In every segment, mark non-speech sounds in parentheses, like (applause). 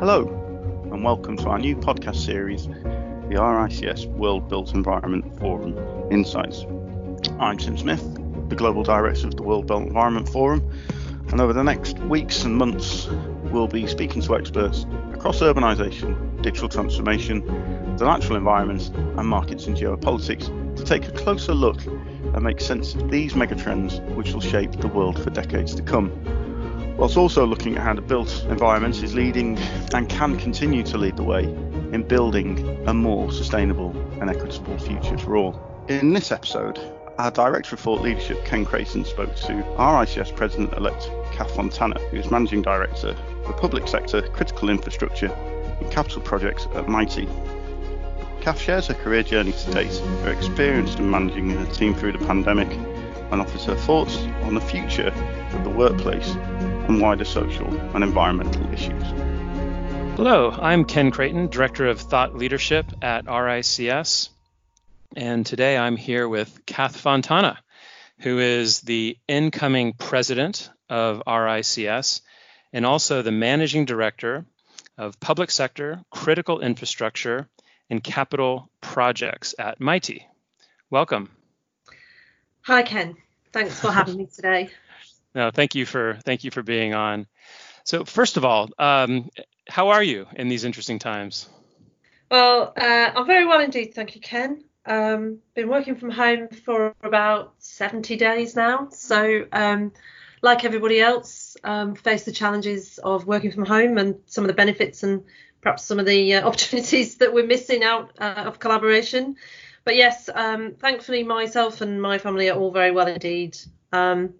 Hello, and welcome to our new podcast series, the RICS World Built Environment Forum Insights. I'm Tim Smith, the Global Director of the World Built Environment Forum, and over the next weeks and months, we'll be speaking to experts across urbanisation, digital transformation, the natural environments, and markets and geopolitics to take a closer look and make sense of these megatrends which will shape the world for decades to come whilst also looking at how the built environment is leading and can continue to lead the way in building a more sustainable and equitable future for all. In this episode, our Director of Thought Leadership, Ken Creighton, spoke to RICS President elect Kath Fontana, who is Managing Director for Public Sector Critical Infrastructure and Capital Projects at Mitie. Kath shares her career journey to date, her experience in managing a team through the pandemic, and offers her thoughts on the future of the workplace and wider social and environmental issues. Hello, I'm Ken Creighton, Director of Thought Leadership at RICS. And today I'm here with Kath Fontana, who is the incoming president of RICS and also the managing director of public sector, critical infrastructure, and capital projects at Mitie. Welcome. Hi, Ken. Thanks for having me today. (laughs) No, thank you for thank you for being on. So first of all, um, how are you in these interesting times? Well, uh, I'm very well indeed, thank you, Ken. Um, been working from home for about 70 days now, so um, like everybody else, um, face the challenges of working from home and some of the benefits and perhaps some of the uh, (laughs) opportunities that we're missing out uh, of collaboration. But yes, um, thankfully myself and my family are all very well indeed. Um,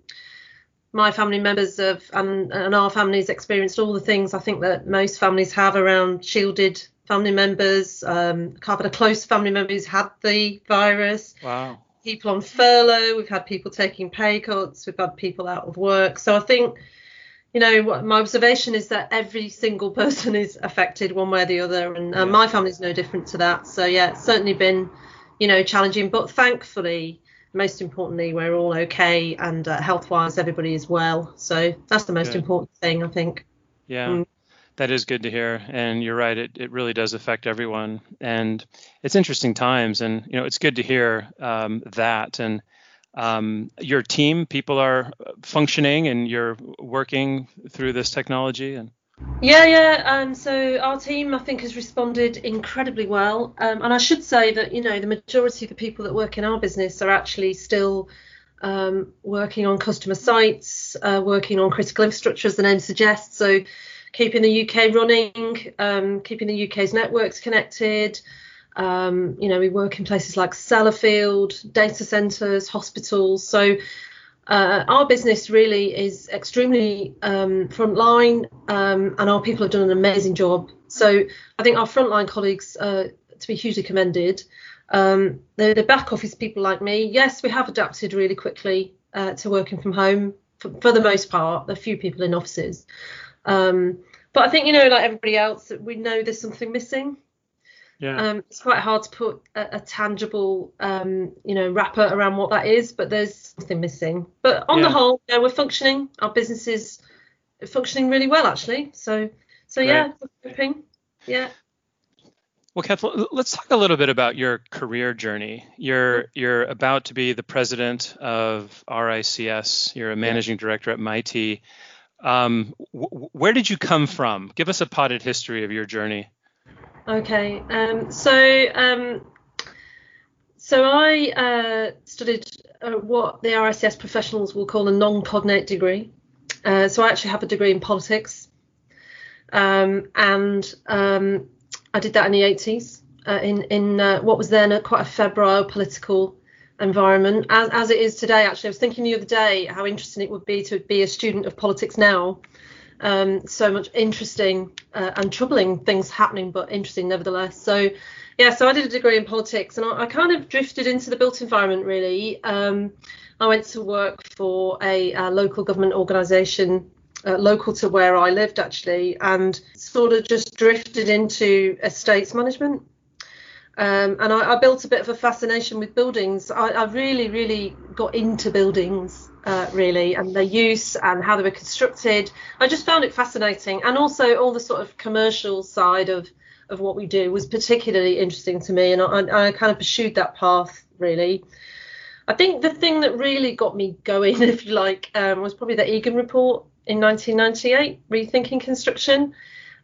my family members have and, and our families experienced all the things I think that most families have around shielded family members. Um, a couple of close family members had the virus. Wow. People on furlough. We've had people taking pay cuts. We've had people out of work. So I think, you know, what my observation is that every single (laughs) person is affected one way or the other, and uh, yeah. my family's no different to that. So yeah, it's certainly been, you know, challenging, but thankfully most importantly, we're all okay and uh, health wise, everybody is well. So that's the most good. important thing, I think. Yeah. Mm. That is good to hear, and you're right. It, it really does affect everyone, and it's interesting times, and you know it's good to hear um, that. And um, your team, people are functioning, and you're working through this technology, and yeah, yeah. Um, so our team, I think, has responded incredibly well. Um, and I should say that, you know, the majority of the people that work in our business are actually still um, working on customer sites, uh, working on critical infrastructure, as the name suggests. So keeping the UK running, um, keeping the UK's networks connected. Um, you know, we work in places like Sellafield, data centres, hospitals. So uh, our business really is extremely um, frontline, um, and our people have done an amazing job. So I think our frontline colleagues uh, to be hugely commended. Um, the, the, back office people like me, yes, we have adapted really quickly uh, to working from home for, for, the most part. A few people in offices, um, but I think you know, like everybody else, we know there's something missing. Yeah. Um, it's quite hard to put a, a tangible, um, you know, wrapper around what that is, but there's something missing. But on yeah. the whole, yeah, we're functioning. Our business is functioning really well, actually. So, so yeah, hoping. Yeah. Well, Kath, let's talk a little bit about your career journey. You're you're about to be the president of RICS. You're a managing yeah. director at Mitie. Um, w- where did you come from? Give us a potted history of your journey. Okay, um, so um, so I uh, studied uh, what the RICS professionals will call a non-cognate degree. Uh, so I actually have a degree in politics, um, and um, I did that in the 80s uh, in in uh, what was then a, quite a febrile political environment, as, as it is today. Actually, I was thinking the other day how interesting it would be to be a student of politics now um, so much interesting uh, and troubling things happening, but interesting nevertheless. So, yeah, so I did a degree in politics and I, I kind of drifted into the built environment really. Um, I went to work for a, a local government organisation uh, local to where I lived actually, and sort of just drifted into estates management. Um, and I, I, built a bit of a fascination with buildings. I, I really, really got into buildings uh, really, and their use and how they were constructed. I just found it fascinating, and also all the sort of commercial side of of what we do was particularly interesting to me, and I, I kind of pursued that path really. I think the thing that really got me going, (laughs) if you like, um, was probably the Egan report in 1998, rethinking construction,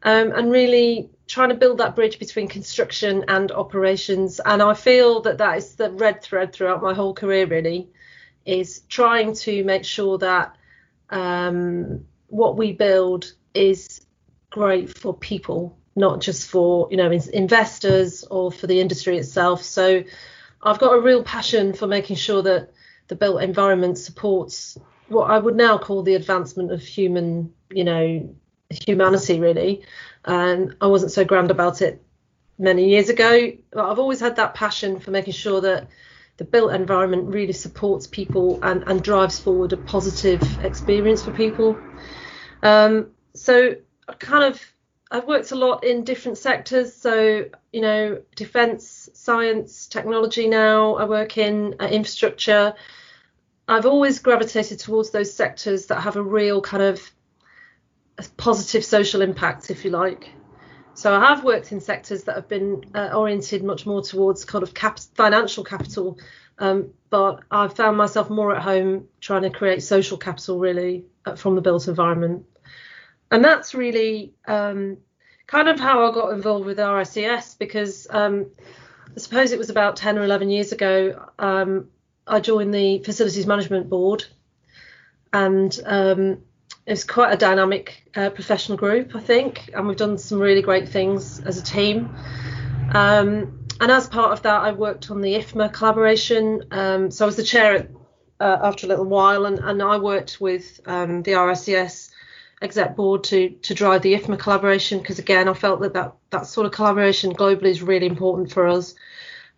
um, and really trying to build that bridge between construction and operations. And I feel that that is the red thread throughout my whole career, really, is trying to make sure that um, what we build is great for people, not just for you know investors or for the industry itself. So I've got a real passion for making sure that the built environment supports what I would now call the advancement of human, you know, humanity really. And I wasn't so grand about it many years ago, but I've always had that passion for making sure that the built environment really supports people and, and drives forward a positive experience for people. Um, so I kind of I've worked a lot in different sectors. So you know, defence, science, technology. Now I work in uh, infrastructure. I've always gravitated towards those sectors that have a real kind of positive social impact, if you like. So I have worked in sectors that have been uh, oriented much more towards kind of cap- financial capital, um, but I've found myself more at home trying to create social capital really uh, from the built environment. And that's really um, kind of how I got involved with RICS because um, I suppose it was about 10 or 11 years ago. Um, I joined the Facilities Management Board and um, it's quite a dynamic uh, professional group, I think, and we've done some really great things as a team. Um, and as part of that, I worked on the IFMA collaboration. Um, so I was the chair uh, after a little while, and, and I worked with um, the RICS exec board to to drive the IFMA collaboration because again, I felt that, that that sort of collaboration globally is really important for us.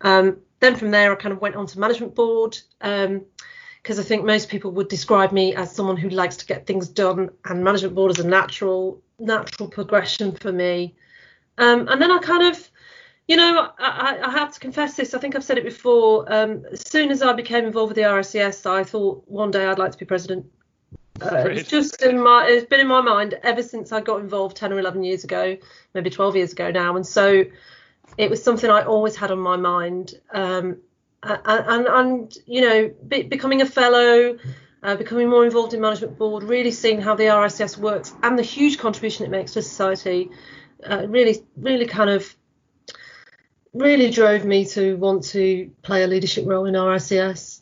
Um, then from there, I kind of went on to management board. Um, because I think most people would describe me as someone who likes to get things done, and management board is a natural natural progression for me. Um, and then I kind of, you know, I, I, have to confess this. I think I've said it before. Um, as soon as I became involved with the RICS, I thought one day I'd like to be president. Uh, it's just in my, it's been in my mind ever since I got involved 10 or 11 years ago, maybe 12 years ago now. And so it was something I always had on my mind. Um, and, and you know be, becoming a fellow uh, becoming more involved in management board really seeing how the RICS works and the huge contribution it makes to society uh, really really kind of really drove me to want to play a leadership role in RICS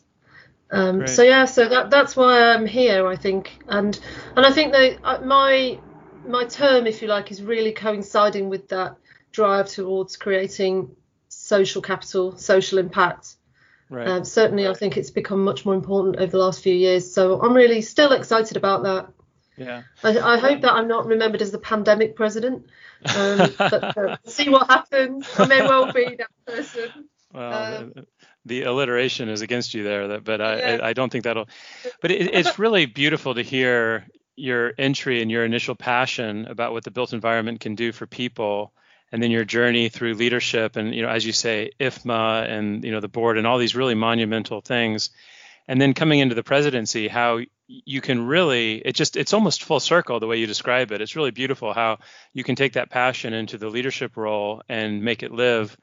um, so yeah so that that's why I'm here I think. And and I think that uh, my my term if you like is really coinciding with that drive towards creating social capital social impact Right. Um, certainly, I think it's become much more important over the last few years. So I'm really still excited about that. Yeah. I, I hope that I'm not remembered as the pandemic president. Um, (laughs) but uh, see what happens. I may well be that person. Well, um, the alliteration is against you there, but I, yeah. I, I, don't think that'll. But it, it's really beautiful to hear your entry and your initial passion about what the built environment can do for people and then your journey through leadership and you know as you say IFMA and you know the board and all these really monumental things. And then coming into the presidency how you can really it just it's almost full circle the way you describe it. It's really beautiful how you can take that passion into the leadership role and make it live.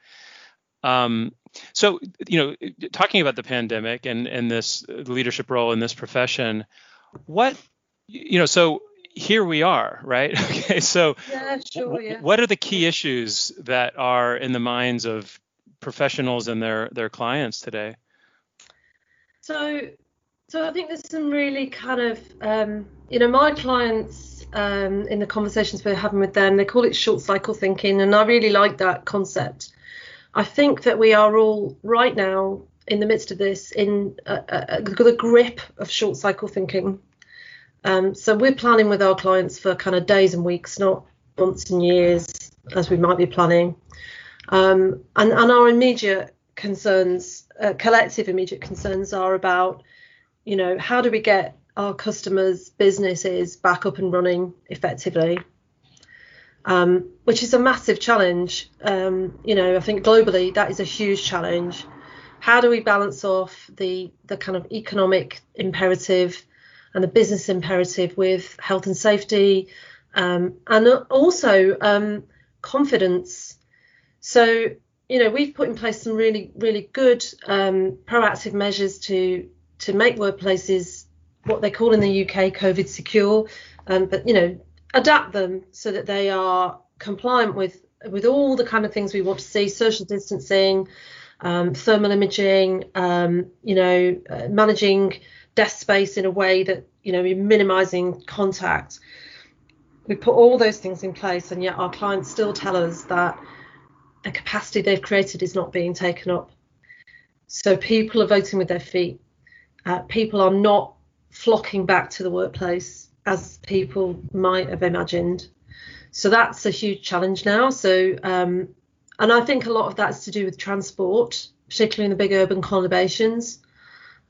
Um, so you know talking about the pandemic and and this leadership role in this profession what you know so here we are, right? (laughs) Okay, so yeah, sure, yeah. what are the key issues that are in the minds of professionals and their their clients today? So, so I think there's some really kind of, um, you know, my clients um, in the conversations we're having with them, they call it short cycle thinking, and I really like that concept. I think that we are all right now in the midst of this in a, a, a, the grip of short cycle thinking um, so we're planning with our clients for kind of days and weeks, not months and years as we might be planning. Um, and, and our immediate concerns, uh, collective immediate concerns, are about, you know, how do we get our customers' businesses back up and running effectively? Um, which is a massive challenge. Um, you know, I think globally that is a huge challenge. How do we balance off the the kind of economic imperative and the business imperative with health and safety, um, and also um, confidence. So, you know, we've put in place some really, really good um, proactive measures to to make workplaces what they call in the UK COVID secure, um, but you know, adapt them so that they are compliant with with all the kind of things we want to see: social distancing, um, thermal imaging, um, you know, uh, managing desk space in a way that you know, we're minimising contact. We put all those things in place, and yet our clients still tell us that the capacity they've created is not being taken up. So people are voting with their feet. Uh, people are not flocking back to the workplace as people might have imagined. So that's a huge challenge now. So, um, and I think a lot of that's to do with transport, particularly in the big urban conurbations,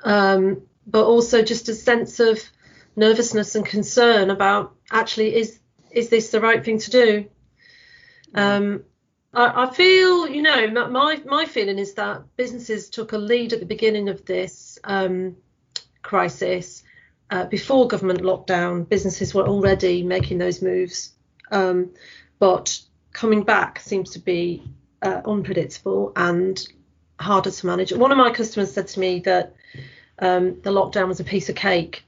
um, but also just a sense of nervousness and concern about actually is is this the right thing to do? Um, I, I, feel, you know, my my feeling is that businesses took a lead at the beginning of this um, crisis. Uh, before government lockdown, businesses were already making those moves, um, but coming back seems to be uh, unpredictable and harder to manage. One of my customers said to me that um, the lockdown was a piece of cake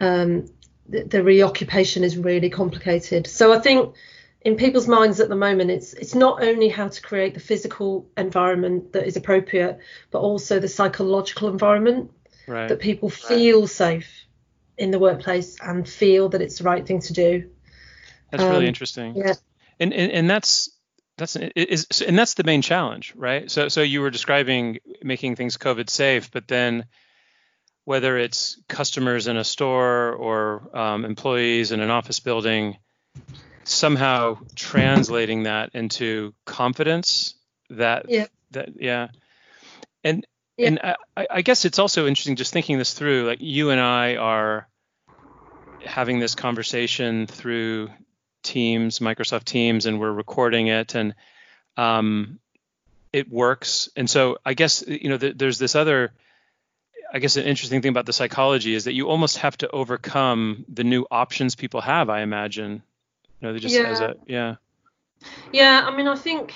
um, the, the reoccupation is really complicated. So I think in people's minds at the moment, it's it's not only how to create the physical environment that is appropriate, but also the psychological environment right. that people feel right. safe in the workplace and feel that it's the right thing to do. That's um, really interesting. Yeah. And, and and that's that's is and that's the main challenge, right? So so you were describing making things COVID safe, but then whether it's customers in a store or um, employees in an office building, somehow translating that into confidence that yeah. that yeah and yeah. and I, I guess it's also interesting just thinking this through like you and i are having this conversation through teams microsoft teams and we're recording it and um, it works and so i guess you know th- there's this other I guess an interesting thing about the psychology is that you almost have to overcome the new options people have. I imagine. You know, they just yeah. as a yeah. Yeah, I mean, I think,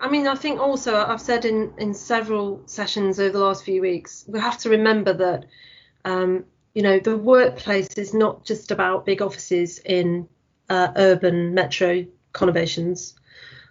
I mean, I think also I've said in in several sessions over the last few weeks, we have to remember that, um, you know, the workplace is not just about big offices in uh, urban metro conurbations.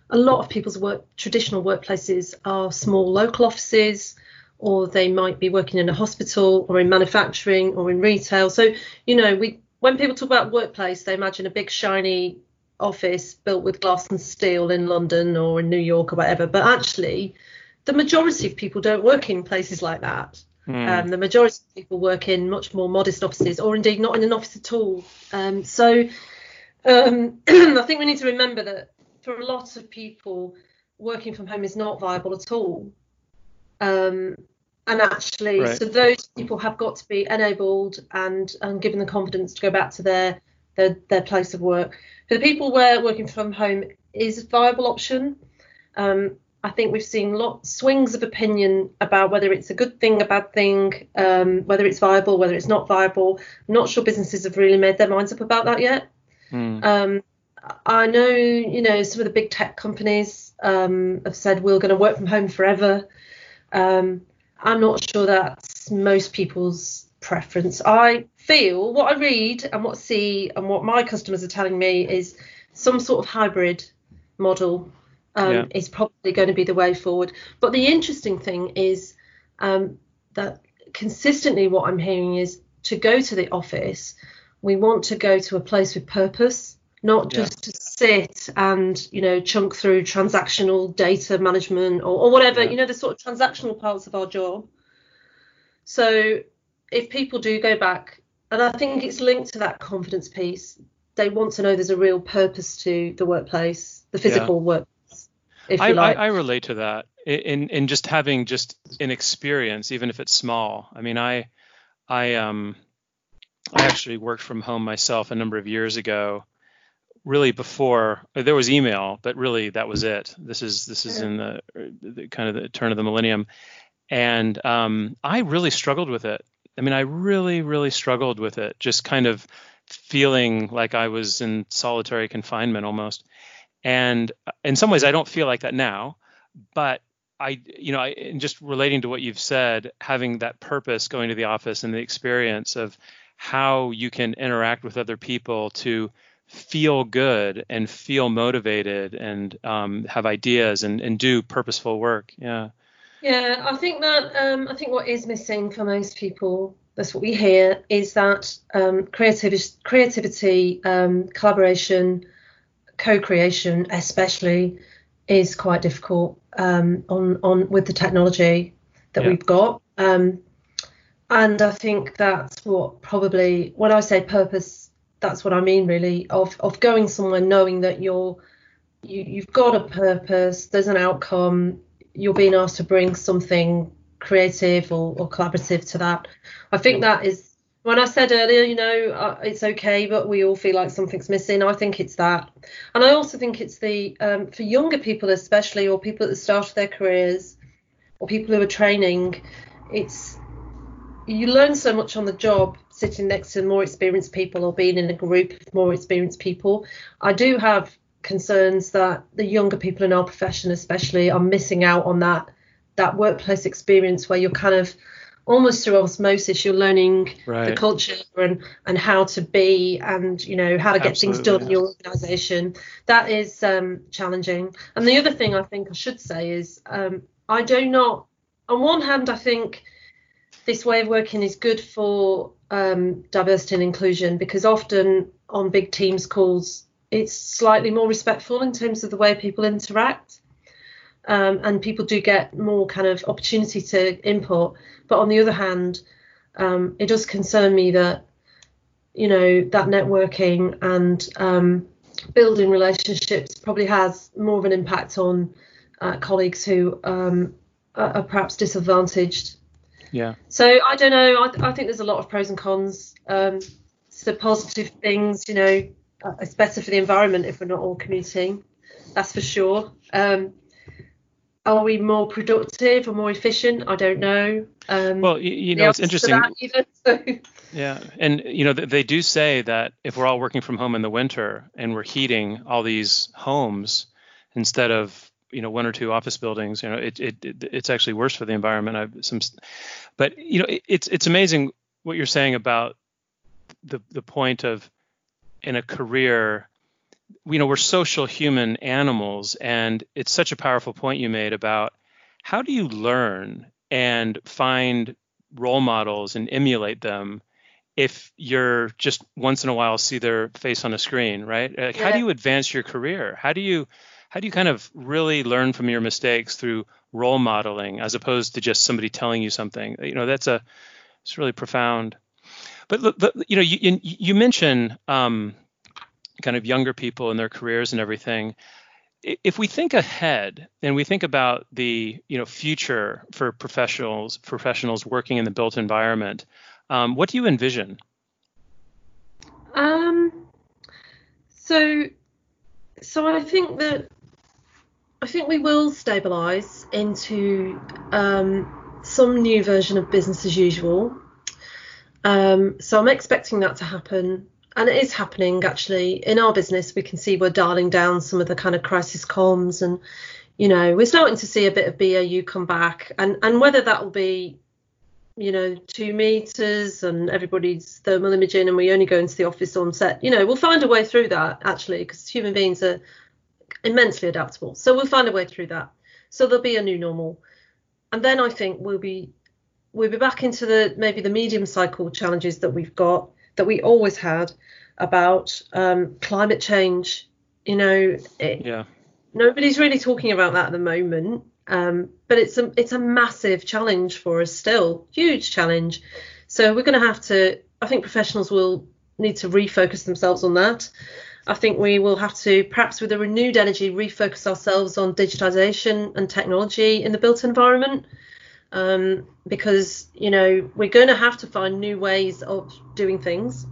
A lot of people's work, traditional workplaces are small local offices or they might be working in a hospital or in manufacturing or in retail. So, you know, we when people talk about workplace, they imagine a big shiny office built with glass and steel in London or in New York or whatever. But actually, the majority of people don't work in places like that. Mm. Um, the majority of people work in much more modest offices, or indeed not in an office at all. Um, so um, (clears throat) I think we need to remember that for a lot of people, working from home is not viable at all. Um, and actually, right. so those people have got to be enabled and, and given the confidence to go back to their, their their place of work. For the people where working from home is a viable option, um, I think we've seen lots swings of opinion about whether it's a good thing, a bad thing, um, whether it's viable, whether it's not viable. I'm not sure businesses have really made their minds up about that yet. Mm. Um, I know, you know, some of the big tech companies um, have said we're going to work from home forever. Um, I'm not sure that's most people's preference. I feel what I read and what see and what my customers are telling me is some sort of hybrid model um, yeah. is probably going to be the way forward. But the interesting thing is um, that consistently what I'm hearing is to go to the office, we want to go to a place with purpose, not just yeah. to sit and you know chunk through transactional data management or, or whatever yeah. you know the sort of transactional parts of our job so if people do go back and i think it's linked to that confidence piece they want to know there's a real purpose to the workplace the physical yeah. workplace if I, like. I, I relate to that in in just having just an experience even if it's small i mean i i um i actually worked from home myself a number of years ago really before there was email, but really that was it. This is this is in the, the kind of the turn of the millennium, and um, I really struggled with it I mean, I really, really struggled with it, just kind of feeling like I was in solitary confinement almost. And in some ways, I don't feel like that now, but I, you know, I, and just relating to what you've said, having that purpose going to the office and the experience of how you can interact with other people to feel good and feel motivated and um, have ideas and, and do purposeful work. Yeah. Yeah, I think that um, I think what is missing for most people, that's what we hear, is that um, creativity, creativity, um, collaboration, co-creation, especially, is quite difficult um, on on with the technology that yeah. we've got. Um, and I think that's what probably when I say purpose, that's what I mean really of of going somewhere knowing that you're you, you've got a purpose, there's an outcome, you're being asked to bring something creative or, or collaborative to that. I think that is when I said earlier, you know, uh, it's okay, but we all feel like something's missing. I think it's that, and I also think it's the um, for younger people especially, or people at the start of their careers, or people who are training. It's you learn so much on the job sitting next to more experienced people or being in a group of more experienced people. I do have concerns that the younger people in our profession especially are missing out on that that workplace experience where you're kind of almost through osmosis you're learning right. the culture and and how to be and you know how to get Absolutely, things done in your organization that is um, challenging and the other thing i think i should say is um, i do not on one hand i think this way of working is good for um, diversity and inclusion because often on big teams calls it's slightly more respectful in terms of the way people interact. Um, and people do get more kind of opportunity to input. But on the other hand, um, it does concern me that, you know, that networking and um, building relationships probably has more of an impact on uh, colleagues who um, are, are, perhaps disadvantaged. Yeah. So I don't know. I, I think there's a lot of pros and cons. Um, so positive things, you know, uh, it's better for the environment if we're not all commuting. That's for sure. Um, are we more productive or more efficient? I don't know. Um, well, you, you know, it's interesting. Even, so. Yeah, and you know they do say that if we're all working from home in the winter and we're heating all these homes instead of you know one or two office buildings, you know, it, it, it it's actually worse for the environment. I've some, but you know, it, it's it's amazing what you're saying about the the point of in a career you know we're social human animals and it's such a powerful point you made about how do you learn and find role models and emulate them if you're just once in a while see their face on a screen right like, yeah. how do you advance your career how do you how do you kind of really learn from your mistakes through role modeling as opposed to just somebody telling you something you know that's a it's really profound but, but you know, you you mention um, kind of younger people and their careers and everything. If we think ahead and we think about the you know future for professionals professionals working in the built environment, um, what do you envision? Um, so so I think that I think we will stabilise into um, some new version of business as usual. Um, so I'm expecting that to happen. And it is happening actually in our business. We can see we're dialing down some of the kind of crisis comms and, you know, we're starting to see a bit of BAU come back. And, and whether that will be, you know, two meters and everybody's thermal imaging and we only go into the office on set, you know, we'll find a way through that actually because human beings are immensely adaptable. So we'll find a way through that. So there'll be a new normal. And then I think we'll be we'll be back into the maybe the medium cycle challenges that we've got that we always had about um, climate change. You know, it, yeah. Nobody's really talking about that at the moment, um, but it's a it's a massive challenge for us still, huge challenge. So we're going to have to. I think professionals will need to refocus themselves on that. I think we will have to, perhaps with a renewed energy, refocus ourselves on digitization and technology in the built environment um, because you know we're going to have to find new ways of doing things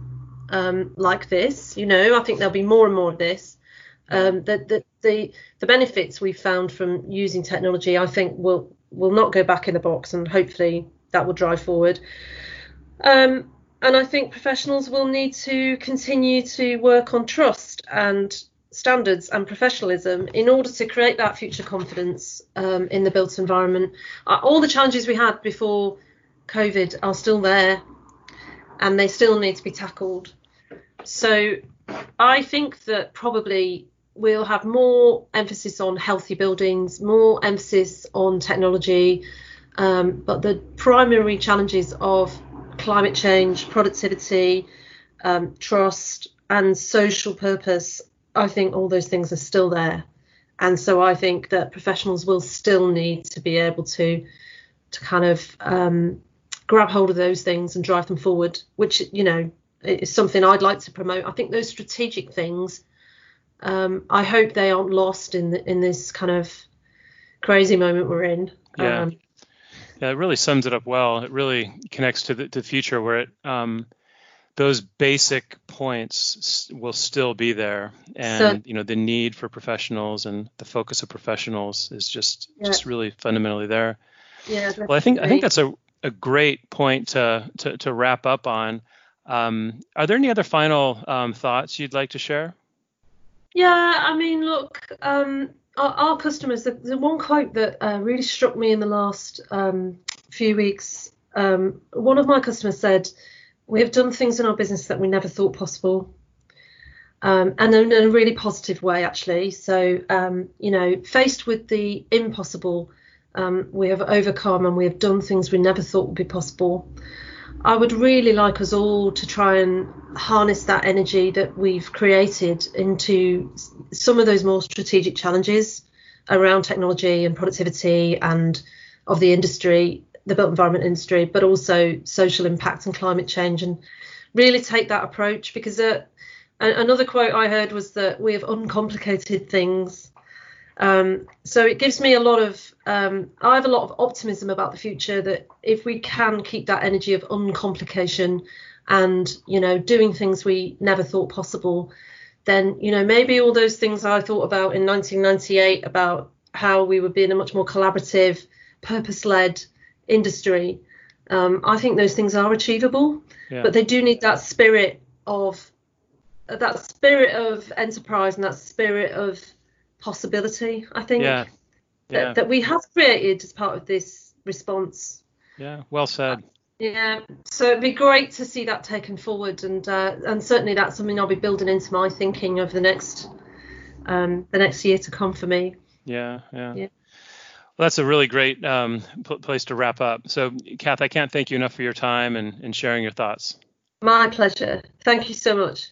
um, like this. You know, I think there'll be more and more of this. Um, the, the, the the benefits we've found from using technology, I think, will will not go back in the box, and hopefully that will drive forward. Um, and I think professionals will need to continue to work on trust and standards and professionalism in order to create that future confidence um, in the built environment. Uh, all the challenges we had before COVID are still there and they still need to be tackled. So I think that probably we'll have more emphasis on healthy buildings, more emphasis on technology, um, but the primary challenges of climate change, productivity, um, trust, and social purpose, I think all those things are still there. And so I think that professionals will still need to be able to to kind of um, grab hold of those things and drive them forward, which you know is something I'd like to promote. I think those strategic things, um, I hope they aren't lost in the, in this kind of crazy moment we're in. Yeah. Um, yeah, it really sums it up well. It really connects to the, to the future where it um, those basic points will still be there, and so, you know the need for professionals and the focus of professionals is just yeah. just really fundamentally there. Yeah. Well, I think I think that's a a great point to, to, to wrap up on. Um, are there any other final um, thoughts you'd like to share? Yeah, I mean, look, um, our, our, customers, the, the, one quote that uh, really struck me in the last um, few weeks, um, one of my customers said, We have done things in our business that we never thought possible. Um, and in a really positive way, actually. So, you know, faced with the impossible, um, we have overcome and we have done things we never thought would be possible. I would really like us all to try and harness that energy that we've created into some of those more strategic challenges around technology and productivity and of the industry, the built environment industry, but also social impact and climate change, and really take that approach. Because uh, another quote I heard was that we have uncomplicated things um, so it gives me a lot of, um, I have a lot of optimism about the future that if we can keep that energy of uncomplication and, you know, doing things we never thought possible, then, you know, maybe all those things I thought about in 1998 about how we would be in a much more collaborative, purpose led industry, um, I think those things are achievable, yeah. but they do need that spirit of that spirit of enterprise and that spirit of possibility, I think, yeah. Yeah. That, that we have created as part of this response. Yeah, well said. Yeah, so it'd be great to see that taken forward, and uh, and certainly that's something I'll be building into my thinking over the next um, the next year to come for me. Yeah, yeah. yeah. Well, that's a really great um, p- place to wrap up. So, Kath, I can't thank you enough for your time and, and sharing your thoughts. My pleasure. Thank you so much.